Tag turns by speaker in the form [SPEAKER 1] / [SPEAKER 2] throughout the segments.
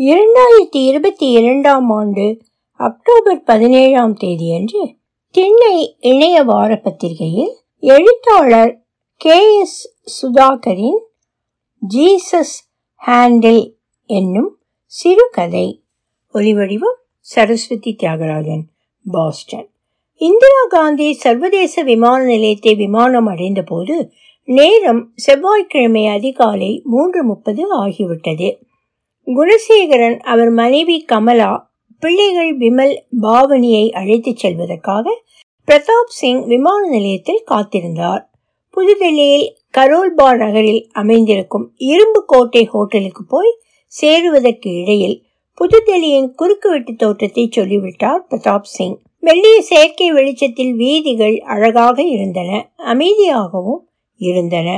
[SPEAKER 1] இரண்டாயிரத்தி இருபத்தி இரண்டாம் ஆண்டு அக்டோபர் பதினேழாம் தேதியன்று திண்ணை இணைய வார பத்திரிகையில் எழுத்தாளர் கே எஸ் சுதாகரின் ஜீசஸ் ஹேண்டில் என்னும் சிறுகதை. ஒலிவடிவம் சரஸ்வதி தியாகராஜன் பாஸ்டன். இந்திரா காந்தி சர்வதேச விமான நிலையத்தை விமானம் அடைந்தபோது நேரம் செவ்வாய்க்கிழமை அதிகாலை மூன்று முப்பது ஆகிவிட்டது. குணசேகரன் அவர் மனைவி கமலா பிள்ளைகள் விமல் பாவனியை அழைத்துச் செல்வதற்காக பிரதாப் சிங் விமான நிலையத்தில் காத்திருந்தார். புதுதில்லியில் கரோல்பா நகரில் அமைந்திருக்கும் இரும்பு கோட்டை ஹோட்டலுக்கு போய் சேருவதற்கு இடையில் புதுதில்லியின் குறுக்குவெட்டு தோற்றத்தை சொல்லிவிட்டார் பிரதாப் சிங். மெல்லிய செயற்கை வெளிச்சத்தில் வீதிகள் அழகாக இருந்தன அமைதியாகவும் இருந்தன.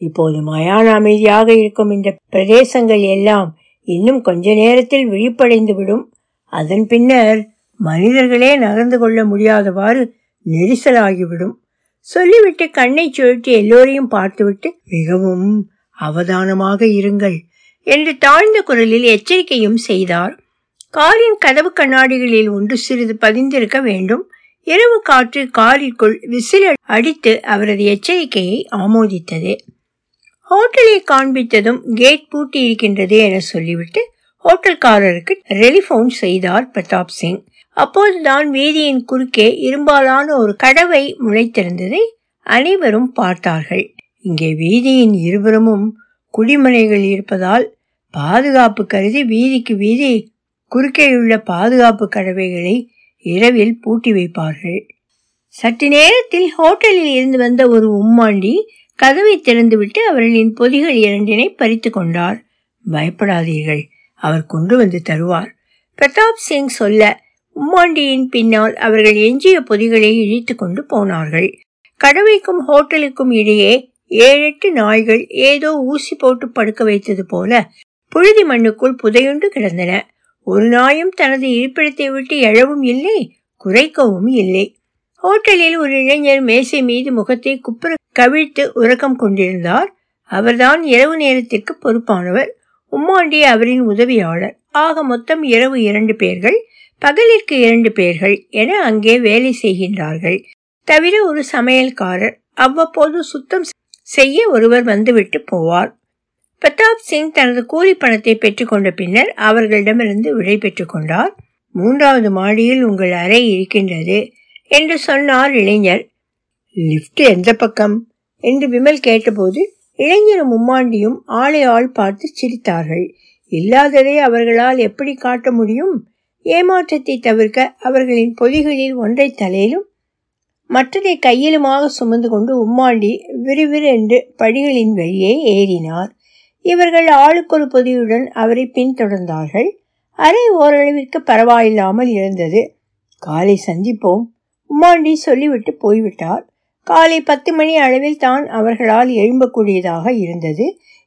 [SPEAKER 1] இப்போது மயான அமைதியாக இருக்கும் இந்த பிரதேசங்கள் எல்லாம் இன்னும் கொஞ்ச நேரத்தில் விழிப்படைந்து விடும். அதன் பின்னர் மனிதர்களே நகர்ந்து கொள்ள முடியாதவாறு நெரிசலாகிவிடும். சொல்லிவிட்டு கண்ணை சுழற்றி எல்லோரையும் பார்த்துவிட்டு மிகவும் அவதானமாக இருங்கள் என்று தாழ்ந்த குரலில் எச்சரிக்கையும் செய்தார். காரின் கதவு கண்ணாடிகளில் ஒன்று சிறிது பதிந்திருக்க வேண்டும். இரவு காற்று காரிற்குள் விசில் அடித்து அவரது எச்சரிக்கையை ஆமோதித்தது. ஹோட்டலை காண்பித்ததும் கேட் பூட்டி இருக்கின்றது என சொல்லிவிட்டு ஹோட்டல்காரருக்கு டெலிபோன் செய்தார் பிரதாப் சிங். அப்போதுதான் வீதியின் குறுக்கே இரும்பாலான ஒரு கடவை முளைத்திருந்ததை அனைவரும் பார்த்தார்கள். இங்கே வீதியின் இருபுறமும் குடிமனைகள் இருப்பதால் பாதுகாப்பு கருதி வீதிக்கு வீதி குறுக்கேயுள்ள பாதுகாப்பு கடவைகளை இரவில் பூட்டி வைப்பார்கள். சற்று நேரத்தில் ஹோட்டலில் இருந்து வந்த ஒரு உம்மாண்டி கதவை திறந்துவிட்டு அவர்களின் பொதிகள் இரண்டினை பறித்து கொண்டார். பயப்படாதீர்கள் அவர் கொண்டு வந்து தருவார். பிரதாப் சிங் சொல்ல உம்மாண்டியின் பின்னால் அவர்கள் எஞ்சிய பொதிகளை இழித்து கொண்டு போனார்கள். கடவைக்கும் ஹோட்டலுக்கும் இடையே ஏழெட்டு நாய்கள் ஏதோ ஊசி போட்டு படுக்க வைத்தது போல புழுதி மண்ணுக்குள் புதையுண்டு கிடந்தன. ஒரு நாயும் தனது இருப்பிடத்தை விட்டு எழவும் இல்லை குறைக்கவும் இல்லை. ஹோட்டலில் ஒரு இளைஞர் மேசை மீது முகத்தை குப்புற கவிழ்த்து உறக்கம் கொண்டிருந்தார். அவர்தான் இரவு நேரத்திற்கு பொறுப்பானவர். உம்மாண்டி அவரின் உதவியாளர். ஆக மொத்தம் இரவு இரண்டு பேர்கள் பகலிற்கு இரண்டு பேர்கள் என அங்கே வேலை செய்கின்றார்கள். தவிர ஒரு சமையல்காரர். அவ்வப்போது சுத்தம் செய்ய ஒருவர் வந்துவிட்டு போவார். பிரதாப் சிங் தனது கூலி பணத்தை பெற்றுக்கொண்ட பின்னர் அவர்களிடமிருந்து விடை பெற்று கொண்டார். மூன்றாவது மாடியில் உங்கள் அறை இருக்கின்றது என்று சொன்னார் இளைஞர். லிப்ட் எந்த பக்கம்? என்று விமல் கேட்டபோது இளைஞரும் மும்மாண்டியும் ஆளை ஆள் பார்த்து சிரித்தார்கள். இல்லாததை அவர்களால் எப்படி காட்ட முடியும்? ஏமாற்றத்தை தவிர்க்க அவர்களின் பொதிகளில் ஒன்றை தலையிலும் மற்றதை கையிலுமாக சுமந்து கொண்டு உம்மாண்டி விறுவிறென்று படிகளின் வழியே ஏறினார். இவர்கள் ஆளுக்கொரு பொதியுடன் அவரை பின்தொடர்ந்தார்கள். அறை ஓரளவிற்கு பரவாயில்லாமல் இருந்தது. காலை சந்திப்போம் உம்மாண்டி சொல்லிவிட்டு போய்விட்டார். காலை பத்து மணி அளவில் தான் அவர்களால் எழும்பக்கூடியதாக இருந்தது.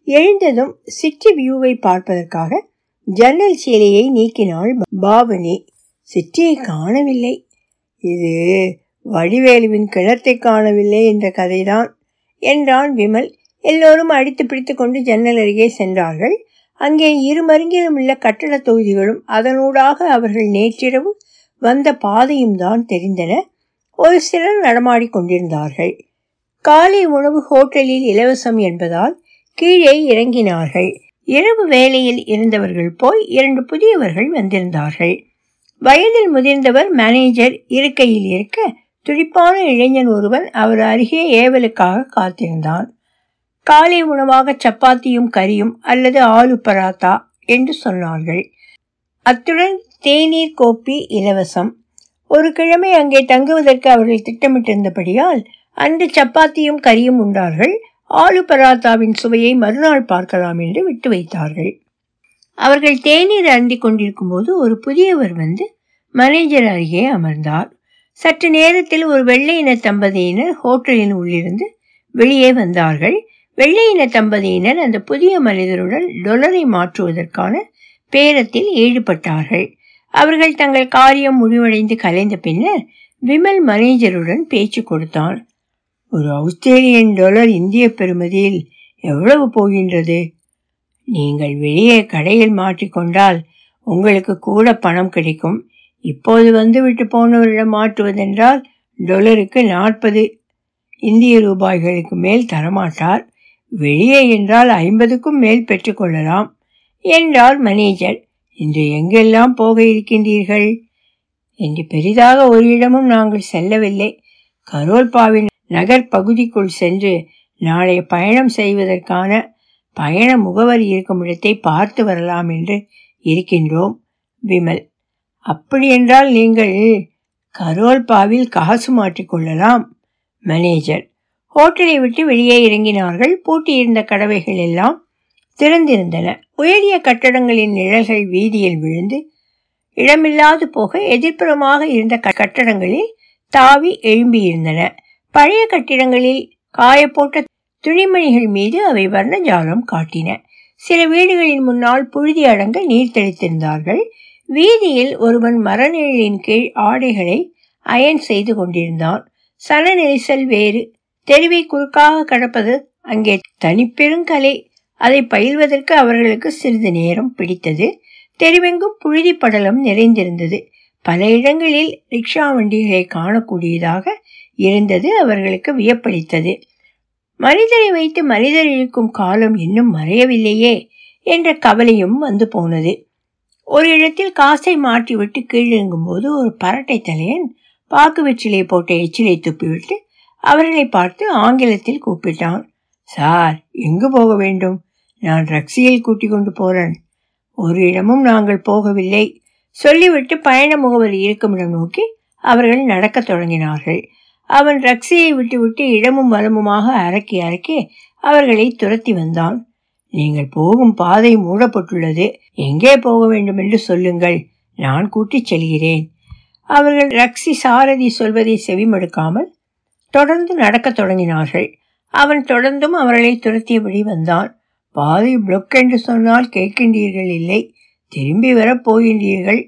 [SPEAKER 1] எழுந்ததும் சிட்டி வியூவை பார்ப்பதற்காக ஜன்னல் சீலையை நீக்கினாள் பாவனி சிட்டியை காணவில்லை. இது வடிவேலுவின் கிணத்தை காணவில்லை என்ற கதைதான் என்றான் விமல். எல்லோரும் அடித்து பிடித்து கொண்டு ஜன்னல் அருகே சென்றார்கள். அங்கே இருமருங்கிலும் உள்ள கட்டட தொகுதிகளும் அதனூடாக அவர்கள் நேற்றிரவு வந்த பாதையும் தான் தெரிந்தன. ஒரு சிலர் நடமாடி கொண்டிருந்தார்கள். காலை உணவு ஹோட்டலில் இலவசம் என்பதால் கீழே இறங்கினார்கள். இரவு வேலையில் இருந்தவர்கள் போய் இரண்டு புதியவர்கள் வந்திருந்தார்கள். வயதில் முதிர்ந்தவர் மேனேஜர் இருக்கையில் இருக்க துடிப்பான இளைஞன் ஒருவன் அவர் அருகே ஏவலுக்காக காத்திருந்தான். காலை உணவாக சப்பாத்தியும் கறியும் அல்லது ஆலு பராத்தா என்று சொன்னார்கள். அத்துடன் தேநீர் கோப்பி இலவசம். ஒரு கிழமை அங்கே தங்குவதற்கு அவர்கள் திட்டமிட்டிருந்தபடியால் அன்று சப்பாத்தியும் கறியும் உண்டார்கள். ஆலு பராத்தாவின் சுவையை மறுநாள் பார்க்கலாம் என்று விட்டு வைத்தார்கள். அவர்கள் தேநீர் அருந்திக் கொண்டிருக்கும் போது ஒரு புதியவர் வந்து மேனேஜர் அருகே அமர்ந்தார். சற்று நேரத்தில் ஒரு வெள்ளை இன தம்பதியினர் ஹோட்டலின் உள்ளிருந்து வெளியே வந்தார்கள். வெள்ளை இன தம்பதியினர் அந்த புதிய மனிதருடன் டொலரை மாற்றுவதற்கான பேரத்தில் ஈடுபட்டார்கள். அவர்கள் தங்கள் காரியம் முடிவடைந்து கலைந்த பின்னர் விமல் மேனேஜருடன் பேச்சு கொடுத்தான் ஒரு ஆஸ்திரேலியன் டாலர் இந்திய பெறுமதியில் எவ்வளவு போகின்றது? நீங்கள் வெளியே கடையில் மாட்டிக்கொண்டால் உங்களுக்கு கூட பணம் கிடைக்கும். இப்போது வந்துவிட்டு போனவரிடம் மாட்டுவதென்றால் டொலருக்கு நாற்பது இந்திய ரூபாய்களுக்கு மேல் தரமாட்டார். வெளியே என்றால் ஐம்பதுக்கும் மேல் பெற்றுக்கொள்ளலாம் என்றார் மேனேஜர். இன்று எங்கெல்லாம் போக இருக்கின்றீர்கள்? என்று பெரிதாக ஒரு இடமும் நாங்கள் செல்லவில்லை. கரோல்பாவின் நகர் பகுதிக்குள் சென்று நாளை பயணம் செய்வதற்கான பயண முகவரி இருக்கும் இடத்தை பார்த்து வரலாம் என்று இருக்கின்றோம் விமல். அப்படியென்றால் நீங்கள் கரோல்பாவில் காசு மாற்றிக்கொள்ளலாம் மேனேஜர். ஹோட்டலை விட்டு வெளியே இறங்கினார்கள். பூட்டியிருந்த கடவைகள் எல்லாம் திறந்திருந்தன. உயரிய கட்டடங்களின் நிழல்கள் வீதியில் விழுந்து இடமில்லாது போக எதிர்ப்புறமாக இருந்த கட்டடங்களில் தாவி எழும்பியிருந்தன. பழைய கட்டிடங்களில் காயப்போட்ட துணிமணிகள் மீது அவை வர்ணஜாலம் காட்டின. சில வீடுகளின் முன்னால் புழுதி அடங்க நீர் தெளித்திருந்தார்கள். வீதியில் ஒருவன் மரநிழலின் கீழ் ஆடைகளை அயன் செய்து கொண்டிருந்தான். சன நெரிசல் வேறு. தெருவை குறுக்காக கடப்பது அங்கே தனிப்பெருங்கலை. அதை பயில்வதற்கு அவர்களுக்கு சிறிது நேரம் பிடித்தது. தெருவெங்கும் புழுதி படலம் நிறைந்திருந்தது. பல இடங்களில் ரிக்ஷா வண்டிகளை காணக்கூடியதாக இருந்தது. அவர்களுக்கு வியப்பளித்தது. மனிதரை வைத்து மனிதர் இழுக்கும் காலம் இன்னும் மறையவில்லையே என்ற கவலையும் வந்து போனது. ஒரு இடத்தில் காசை மாற்றிவிட்டு கீழிறங்கும் போது ஒரு பரட்டை தலையன் பாக்கு வெற்றிலை போட்ட எச்சிலை துப்பிவிட்டு அவர்களை பார்த்து ஆங்கிலத்தில் கூப்பிட்டான். சார் எங்கு போக வேண்டும்? நான் ரக்ஸியில் கூட்டிக் கொண்டு போறேன். ஒரு இடமும் நாங்கள் போகவில்லை. சொல்லிவிட்டு பயண முகவரி இருக்குமிடம் நோக்கி அவர்கள் நடக்கத் தொடங்கினார்கள். அவன் ரக்ஸியை விட்டுவிட்டு இடமும் வலமுமாக அரக்கி அரக்கி அவர்களை துரத்தி வந்தான். நீங்கள் போகும் பாதை மூடப்பட்டுள்ளது. எங்கே போக வேண்டும் என்று சொல்லுங்கள். நான் கூட்டிச் செல்கிறேன். அவர்கள் ரக்ஸி சாரதி சொல்வதை செவிமடுக்காமல் தொடர்ந்து நடக்கத் தொடங்கினார்கள். அவன் தொடர்ந்தும் அவர்களை துரத்தியபடி வந்தான். பாதை புளொக் என்று சொன்னால் கேட்கின்றீர்கள் இல்லை திரும்பி வரப் போகின்றீர்கள்.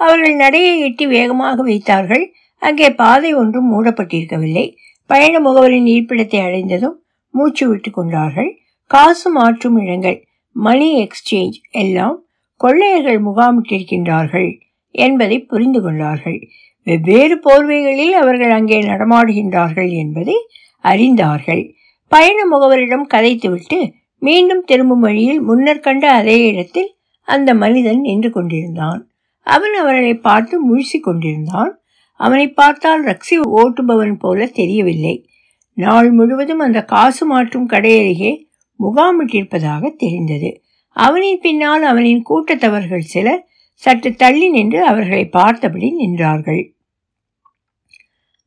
[SPEAKER 1] அவர்கள் நடையை எட்டி வேகமாக வைத்தார்கள். அங்கே பாதை ஒன்றும் மூடப்பட்டிருக்கவில்லை. பயண முகவரின் இருப்பிடத்தை அடைந்ததும் மூச்சு விட்டு கொண்டார்கள். காசு மாற்றும் இடங்கள் மணி எக்ஸ்சேஞ்ச் எல்லாம் கொள்ளையர்கள் முகாமிட்டிருக்கின்றார்கள் என்பதை புரிந்து கொண்டார்கள். வெவ்வேறு போர்வைகளில் அவர்கள் அங்கே நடமாடுகின்றார்கள் என்பதை அறிந்தார்கள். பயண முகவரிடம் கதைத்துவிட்டு மீண்டும் திரும்பும் வழியில் முன்னர் கண்ட அதே இடத்தில் அந்த மனிதன் நின்று கொண்டிருந்தான். அவன் அவர்களை பார்த்து முழுசிக் கொண்டிருந்தான். அவனை பார்த்தால் ரக்ஸி ஓட்டுபவன் போல தெரியவில்லை. நாள் முழுவதும் அந்த காசு மாற்றும் கடையருகே முகாமிட்டிருப்பதாக தெரிந்தது. அவனின் பின்னால் அவனின் கூட்டத்தவர்கள் சிலர் சற்று தள்ளி நின்று அவர்களை பார்த்தபடி நின்றார்கள்.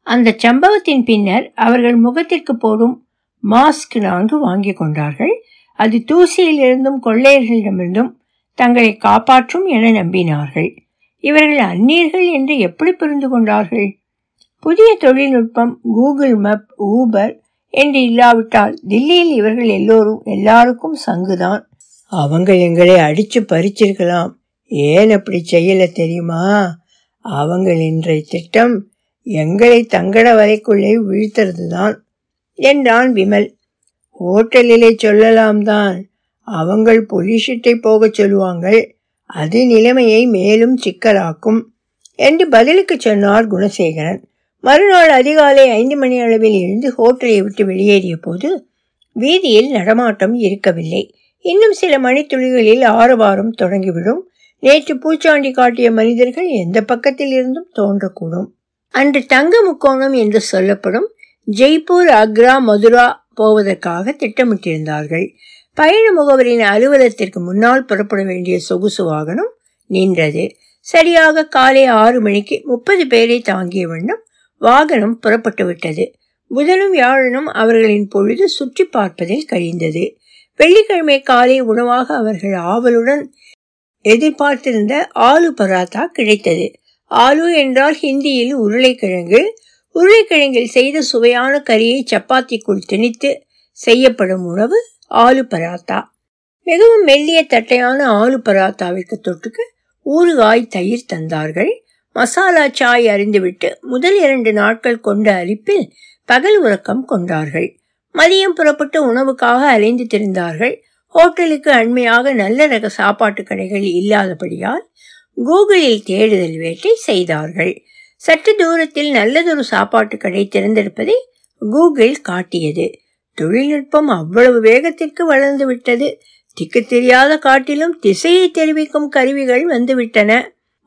[SPEAKER 1] அந்த சம்பவத்தின் பின்னர் அவர்கள் முகத்திற்கு போடும் மாஸ்க் நான்கு வாங்கி கொண்டார்கள். அது தூசியிலிருந்தும் கொள்ளையர்களிடமிருந்தும் தங்களை காப்பாற்றும் என நம்பினார்கள். இவர்கள் அந்நியர்கள் என்று எப்படி புரிந்து கொண்டார்கள்? புதிய தொழில்நுட்பம் கூகுள் மேப் ஊபர் என்று இல்லாவிட்டால் தில்லியில் இவர்கள் எல்லோரும் எல்லாருக்கும் சங்குதான். அவங்க எங்களை அடிச்சு பறிச்சிருக்கலாம். ஏன் அப்படி செய்யல தெரியுமா? அவங்க இன்றைய திட்டம் எங்களை தங்கட வரைக்குள்ளே வீழ்த்துறது தான் என்றான் விமல். ஹோட்டலிலே சொல்லலாம் தான் அவங்கள் பொலிஷிட்டை போகச் சொல்லுவாங்கள். அது நிலைமையை மேலும் சிக்கலாக்கும். என்று பதிலுக்கு சொன்னார் குணசேகரன். மறுநாள் அதிகாலை ஐந்து மணி அளவில் இருந்து ஹோட்டலை விட்டு வெளியேறிய போது வீதியில் நடமாட்டம் இருக்கவில்லை. இன்னும் சில மணித்துளிகளில் ஆரவாரம் தொடங்கிவிடும். நேற்று பூச்சாண்டி காட்டிய மனிதர்கள் எந்த பக்கத்தில் இருந்தும் தோன்றக்கூடும். அன்று தங்க முக்கோணம் என்று சொல்லப்படும் ஜெய்ப்பூர் அக்ரா மதுரா போவதற்காக திட்டமிட்டிருந்தார்கள். பயண முகவரின் அலுவலகத்திற்கு முன்னால் புறப்பட வேண்டிய சொகுசு வாகனம் நின்றது. சரியாக காலை ஆறு மணிக்கு முப்பது பேரை தாங்கிய வண்ணம் வாகனம் புறப்பட்டு விட்டது. புதனும் வியாழனும் அவர்களின் பொழுது சுற்றி பார்ப்பதில் கழிந்தது வெள்ளிக்கிழமை காலை உணவாக அவர்கள் ஆவலுடன் எதிர்பார்த்திருந்த ஆலு பராத்தா கிடைத்தது. ஆலு என்றால் ஹிந்தியில் உருளைக்கிழங்கு உருளைக்கிழங்கில் செய்த சுவையான கறியை சப்பாத்திக்குள் திணித்து செய்யப்படும் உணவு ஆலு பராத்தா. மிகவும் மெல்லிய தட்டையான ஆலு பராத்தாவிற்கு தொட்டுக்கு ஊறுகாய் தயிர் தந்தார்கள். மசாலா சாய் அறிந்துவிட்டு முதல் இரண்டு நாட்கள் கொண்ட அரிப்பில் பகல் உறக்கம் கொண்டார்கள். மதியம் புறப்பட்டு உணவுக்காக அலைந்து திரிந்தார்கள். ஹோட்டலுக்கு அண்மையாக நல்ல ரக சாப்பாட்டு கடைகள் இல்லாதபடியால் கூகுளில் தேடுதல் வேட்டை செய்தார்கள். சற்று தூரத்தில் நல்லதொரு சாப்பாட்டு கடை திறந்திருப்பதை கூகுள் காட்டியது. தொழில்நுட்பம் அவ்வளவு வேகத்திற்கு வளர்ந்து விட்டது. திக்கு தெரியாத காட்டிலும் திசையை தெரிவிக்கும் கருவிகள் வந்துவிட்டன.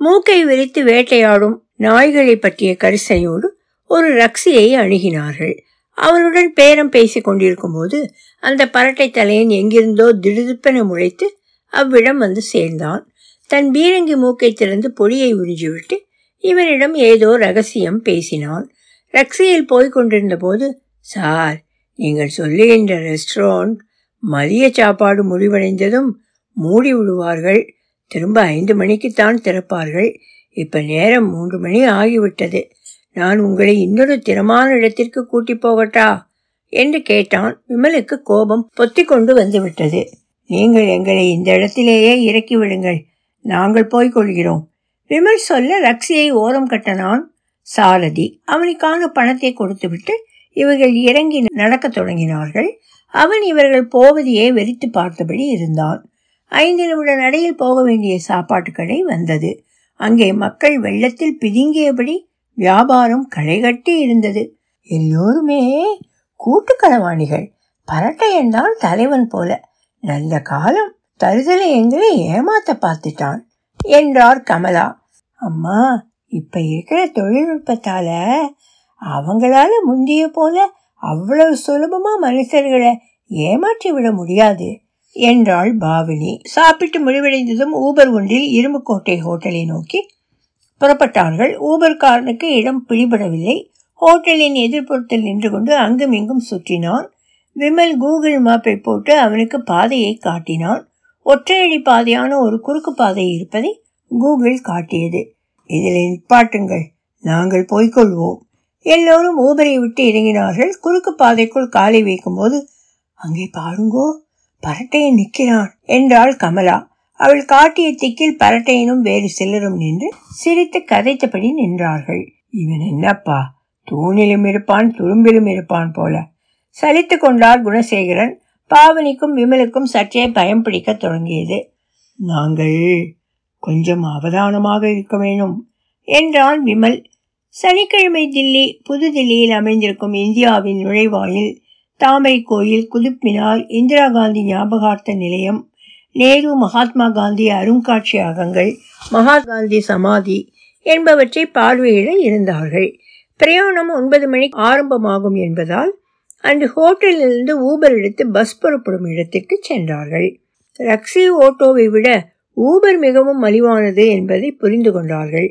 [SPEAKER 1] மூக்கை விரித்து வேட்டையாடும் நாய்களை பற்றிய கரிசனையோடு ஒரு ரக்ஸியை அணுகினார்கள். அவருடன் பேரம் பேசிக் கொண்டிருக்கும் போது அந்த பரட்டை தலையன் எங்கிருந்தோ திடுதிப்பென முளைத்து அவ்விடம் வந்து சேர்ந்தான். தன் பீரங்கி மூக்கை திறந்து பொடியை உறிஞ்சிவிட்டு இவனிடம் ஏதோ ரகசியம் பேசினான் ரக்ஸியில் போய் கொண்டிருந்த போது சார் நீங்கள் சொல்லுகின்ற ரெஸ்டாரண்ட் மதிய சாப்பாடு முடிவடைந்ததும் மூடி விடுவார்கள். திரும்ப ஐந்து மணிக்குத்தான் திறப்பார்கள். இப்ப நேரம் மூன்று மணி ஆகிவிட்டது. நான் உங்களை இன்னொரு திறமான இடத்திற்கு கூட்டி போகட்டா? என்று கேட்டான். விமலுக்கு கோபம் பொத்தி கொண்டு வந்துவிட்டது. நீங்கள் எங்களை இந்த இடத்திலேயே இறக்கி விடுங்கள். நாங்கள் போய்க் கொள்கிறோம். விமல் சொல்ல ரக்ஷியை ஓரம் கட்டனான் சாரதி அவனுக்கான பணத்தை கொடுத்துவிட்டு இவர்கள் இறங்கி நடக்கத் தொடங்கினார்கள். அவன் இவர்கள் போவதையே வெறித்து பார்த்தபடி இருந்தான். ஐந்து நிமிட நடையில் போக வேண்டிய சாப்பாட்டு கடை வந்தது. அங்கே மக்கள் வெள்ளத்தில் பிதுங்கியபடி வியாபாரம் களைகட்டி இருந்தது. எல்லோருமே கூட்டுக்களவாணிகள் பரட்டையன் தான் தலைவன் போல நல்ல காலம் தருதலை எங்களை ஏமாத்த பார்த்துட்டான். என்றார் கமலா. அம்மா இப்ப இருக்கிற தொழில்நுட்பத்தால அவங்களால முந்திய போல அவ்வளவு சுலபமா மனுஷர்களை ஏமாற்றி விட முடியாது என்றாள் பாவினி. சாப்பிட்டு முடிவடைந்ததும் ஊபர் ஒன்றில் இரும்புக்கோட்டை ஹோட்டலை நோக்கி புறப்பட்டார்கள். ஊபர் காரனுக்கு இடம் பிடிபடவில்லை. ஹோட்டலின் எதிர்ப்புறத்தில் நின்று கொண்டு அங்கும் இங்கும் சுற்றினான். விமல் கூகுள் மேப்பை போட்டு அவனுக்கு பாதையை காட்டினான். ஒற்றையடி பாதையான ஒரு குறுக்கு பாதை இருப்பதை கூகுள் காட்டியது. இதில் நிப்பாட்டுங்கள். நாங்கள் போய்க்கொள்வோம் எல்லோரும் ஊபரை விட்டு இறங்கினார்கள். குறுக்கு பாதைக்குள் காலை வைக்கும்போது அங்கே பாருங்கோ பரட்டையன் நிற்கிறான் என்றாள் கமலா. அவள் காட்டிய திக்கில் பரட்டையனும் வேறு சிலரும் நின்று சிரித்து கதைத்தபடி நின்றார்கள். இவன் என்னப்பா? தூணிலும் இருப்பான் துரும்பிலும் இருப்பான் போல. சலித்து கொண்டார் குணசேகரன். பாவனிக்கும் விமலுக்கும் சற்றே பயம் பிடிக்க தொடங்கியது. நாங்கள் கொஞ்சம் அவதானமாக இருக்க வேணும் என்றான் விமல். சனிக்கிழமை தில்லி புதுதில்லியில் அமைந்திருக்கும் இந்தியாவின் நுழைவாயில் தாமரை கோயில் குதுப் மினார் இந்திரா காந்தி ஞாபகார்த்த நிலையம் நேரு மகாத்மா காந்தி அருங்காட்சியகங்கள் மகாகாந்தி சமாதி என்பவற்றை பார்வையிட இருந்தார்கள். பிரயாணம் ஒன்பது மணிக்கு ஆரம்பமாகும் என்பதால் அன்று ஹோட்டலிலிருந்து ஊபர் எடுத்து பஸ் புறப்படும் இடத்திற்கு சென்றார்கள். ரக்ஸி ஓட்டோவை விட ஊபர் மிகவும் மலிவானது என்பதை புரிந்து கொண்டார்கள்.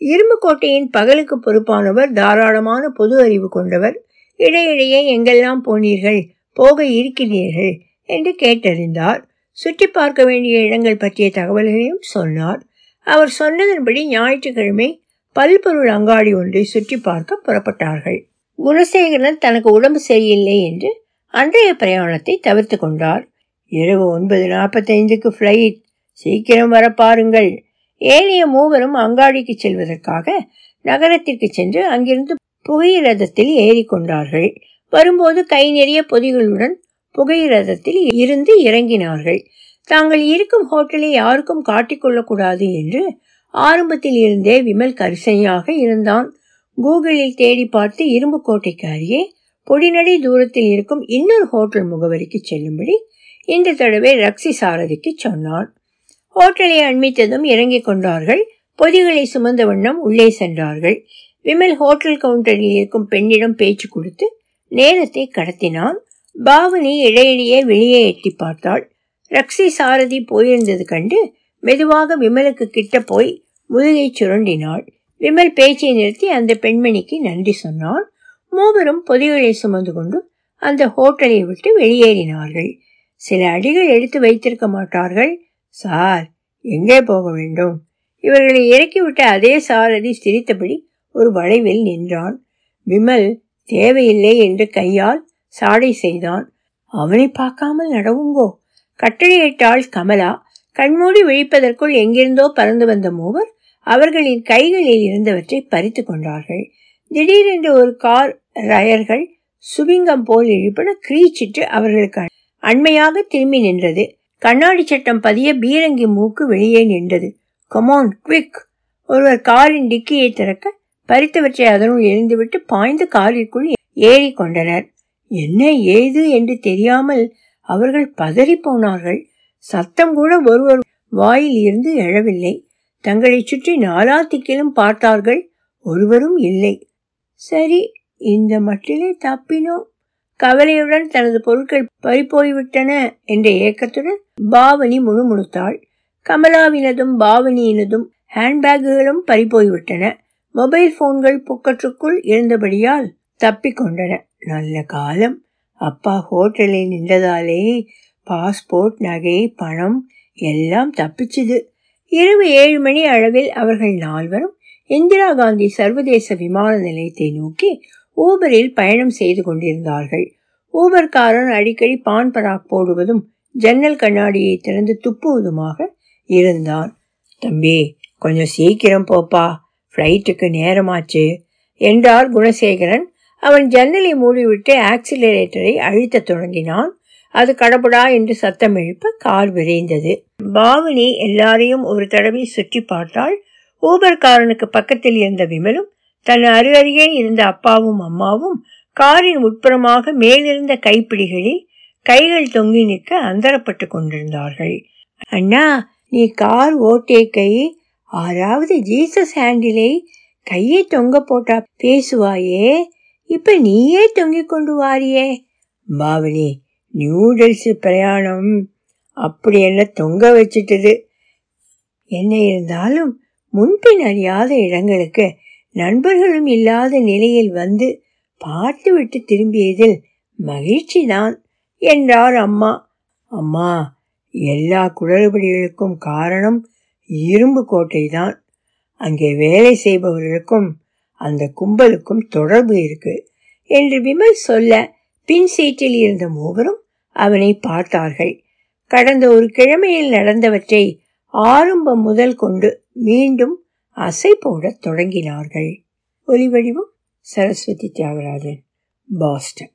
[SPEAKER 1] இரும்புக்கோட்டையின் பகலுக்கு பொறுப்பானவர் தாராளமான பொது அறிவு கொண்டவர் இடையிடையே எங்கெல்லாம் போனீர்கள் போக இருக்கிறீர்கள் என்று கேட்டறிந்தார். சுற்றி பார்க்க வேண்டிய இடங்கள் பற்றிய தகவல்களையும் சொன்னார். அவர் சொன்னதன்படி ஞாயிற்றுக்கிழமை பல்பொருள் அங்காடி ஒன்றை சுற்றி பார்க்க புறப்பட்டார்கள். குணசேகரன் தனக்கு உடம்பு சரியில்லை என்று அன்றைய பிரயாணத்தை தவிர்த்து கொண்டார். இரவு ஒன்பது நாற்பத்தைந்துக்கு ஃப்ளைட் சீக்கிரம் வர பாருங்கள். ஏனைய மூவரும் அங்காடிக்கு செல்வதற்காக நகரத்திற்கு சென்று அங்கிருந்து புகையிரதத்தில் ஏறிக்கொண்டார்கள் வரும்போது கை நிறைய பொதிகளுடன் புகையிரதத்தில் இருந்து இறங்கினார்கள். தாங்கள் இருக்கும் ஹோட்டலை யாருக்கும் காட்டிக்கொள்ளக்கூடாது என்று ஆரம்பத்தில் இருந்தே விமல் கரிசையாக இருந்தான். கூகுளில் தேடி பார்த்து இரும்பு கோட்டைக்கு அருகே பொடிநடை தூரத்தில் இருக்கும் இன்னொரு ஹோட்டல் முகவரிக்கு செல்லும்படி இந்த தடவை ரக்ஸி சாரதிக்கு சொன்னான் ஹோட்டலை அண்மித்ததும் இறங்கிக் கொண்டார்கள். பொதிகளை சுமந்த வண்ணம் உள்ளே சென்றார்கள். விமல் ஹோட்டல் கவுண்டரில் இருக்கும் பெண்ணிடம் பேச்சு கொடுத்து நேரத்தை கடத்தினான். பாவனி இடையிடையே வெளியே எட்டி பார்த்தாள். ரக்ஸி சாரதி போயிருந்தது கண்டு மெதுவாக விமலுக்கு கிட்ட போய் முதுகை சுரண்டினாள். விமல் பேச்சை நிறுத்தி அந்த பெண்மணிக்கு நன்றி சொன்னான். மூவரும் பொதிகளை சுமந்து கொண்டு அந்த ஹோட்டலை விட்டு வெளியேறினார்கள். சில அடிகள் எடுத்து வைத்திருக்க மாட்டார்கள். சார் எங்கே போக வேண்டும்? இவர்களை இறக்கிவிட்ட அதே சாரதி சிரித்தபடி ஒரு வளைவில் நின்றான். விமல் தேவையில்லை என்று கையால் சாடை செய்தான். அவனை பார்க்காமல் நடவுங்கோ? கட்டளையிட்டாள் கமலா. கண்மூடி விழிப்பதற்குள் எங்கிருந்தோ பறந்து வந்த மூவர் அவர்களின் கைகளில் இருந்தவற்றை பறித்து கொண்டார்கள். திடீரென்று ஒரு கார் ரயர்கள் சுபிங்கம் போல் இழுப்பட கிரீச்சிட்டு அவர்களுக்கு அண்மையாக திரும்பி நின்றது. கண்ணாடி சட்டம் பதிய பீரங்கி மூக்கு வெளியே நின்றது. கமான் குவிக் ஒருவர் காரின் டிக்கியை திறக்க பறித்தவற்றை அதனுள் எரிந்துவிட்டு பாய்ந்து காரிற்குள் ஏறி கொண்டனர். என்ன ஏது என்று தெரியாமல் அவர்கள் பதறி போனார்கள். சத்தம் கூட ஒருவர் வாயில் இருந்து எழவில்லை. தங்களை சுற்றி நாலா திக்கிலும் பார்த்தார்கள். ஒருவரும் இல்லை. சரி இந்த மட்டிலே தப்பினோம். கவலையுடன் தனது பொருட்கள் பறிப்போய்விட்டன என்ற ஏக்கத்துடன் பாவனி முணுமுணுத்தாள். கமலாவினதும் பாவனியினதும் ஹேண்ட்பேக்குகளும் பறிப்போய்விட்டன மொபைல் போன்கள் புக்கற்றுக்குள் இருந்தபடியால் தப்பிக்கொண்டன நல்ல காலம். அப்பா ஹோட்டலில் நின்றதாலே பாஸ்போர்ட் நகை பணம் எல்லாம் தப்பிச்சுது. இரவு ஏழு மணி அளவில் அவர்கள் நால்வரும் இந்திரா காந்தி சர்வதேச விமான நிலையத்தை நோக்கி ஊபரில் பயணம் செய்து கொண்டிருந்தார்கள். ஊபர்காரன் அடிக்கடி பான் பராக் போடுவதும் ஜன்னல் கண்ணாடியை திறந்து துப்புவதுமாக இருந்தான். தம்பி கொஞ்சம் சீக்கிரம் போப்பா. ஃப்ளைட்டுக்கு நேரமாச்சு. என்றார் குணசேகரன். அவன் ஜன்னலை மூடிவிட்டு ஆக்சிலரேட்டரை அழுத்த தொடங்கினான். அது கடபடா என்று சத்தம் எழுப்ப கார் விரைந்தது. பாவனி எல்லாரையும் ஒரு தடவை சுற்றி பார்த்தாள். ஊபர்காரனுக்கு பக்கத்தில் இருந்த விமலும் தன் அருகருகே இருந்த அப்பாவும் அம்மாவும் காரின் உட்புறமாக மேலிருந்த கைப்பிடிகளில் கைகள் தொங்கி நிற்க அந்தரப்பட்டு கொண்டிருந்தார்கள். அண்ணா நீ கார் ஓட்டேக்கை. ஆறாவது ஜீசஸ் ஹேண்டிலை கையை தொங்க போட்டா பேசுவாயே. இப்ப நீயே தொங்கிக் கொண்டு வாரியே. பாவனி நியூடல்ஸ் பிரயாணம் அப்படி என்ன தொங்க வச்சுட்டது? என்ன இருந்தாலும் முன்பின் அறியாத இடங்களுக்கு நண்பர்களும் இல்லாத நிலையில் வந்து பார்த்துவிட்டு திரும்பியதில் மகிழ்ச்சி தான் என்றார் அம்மா. அம்மா எல்லா குளறுபடிகளுக்கும் காரணம் இரும்பு கோட்டை தான். அங்கே வேலை செய்பவர்களுக்கும் அந்த கும்பலுக்கும் தொடர்பு இருக்கு என்று விமல் சொல்ல பின் சீட்டில் இருந்த மூவரும் அவனை பார்த்தார்கள். கடந்த ஒரு கிழமையில் நடந்தவற்றை ஆரம்பம் முதல் கொண்டு மீண்டும் அசை போடத் தொடங்கினார்கள். ஒலிவடிவம் சரஸ்வதி தியாகராஜன் பாஸ்டன்.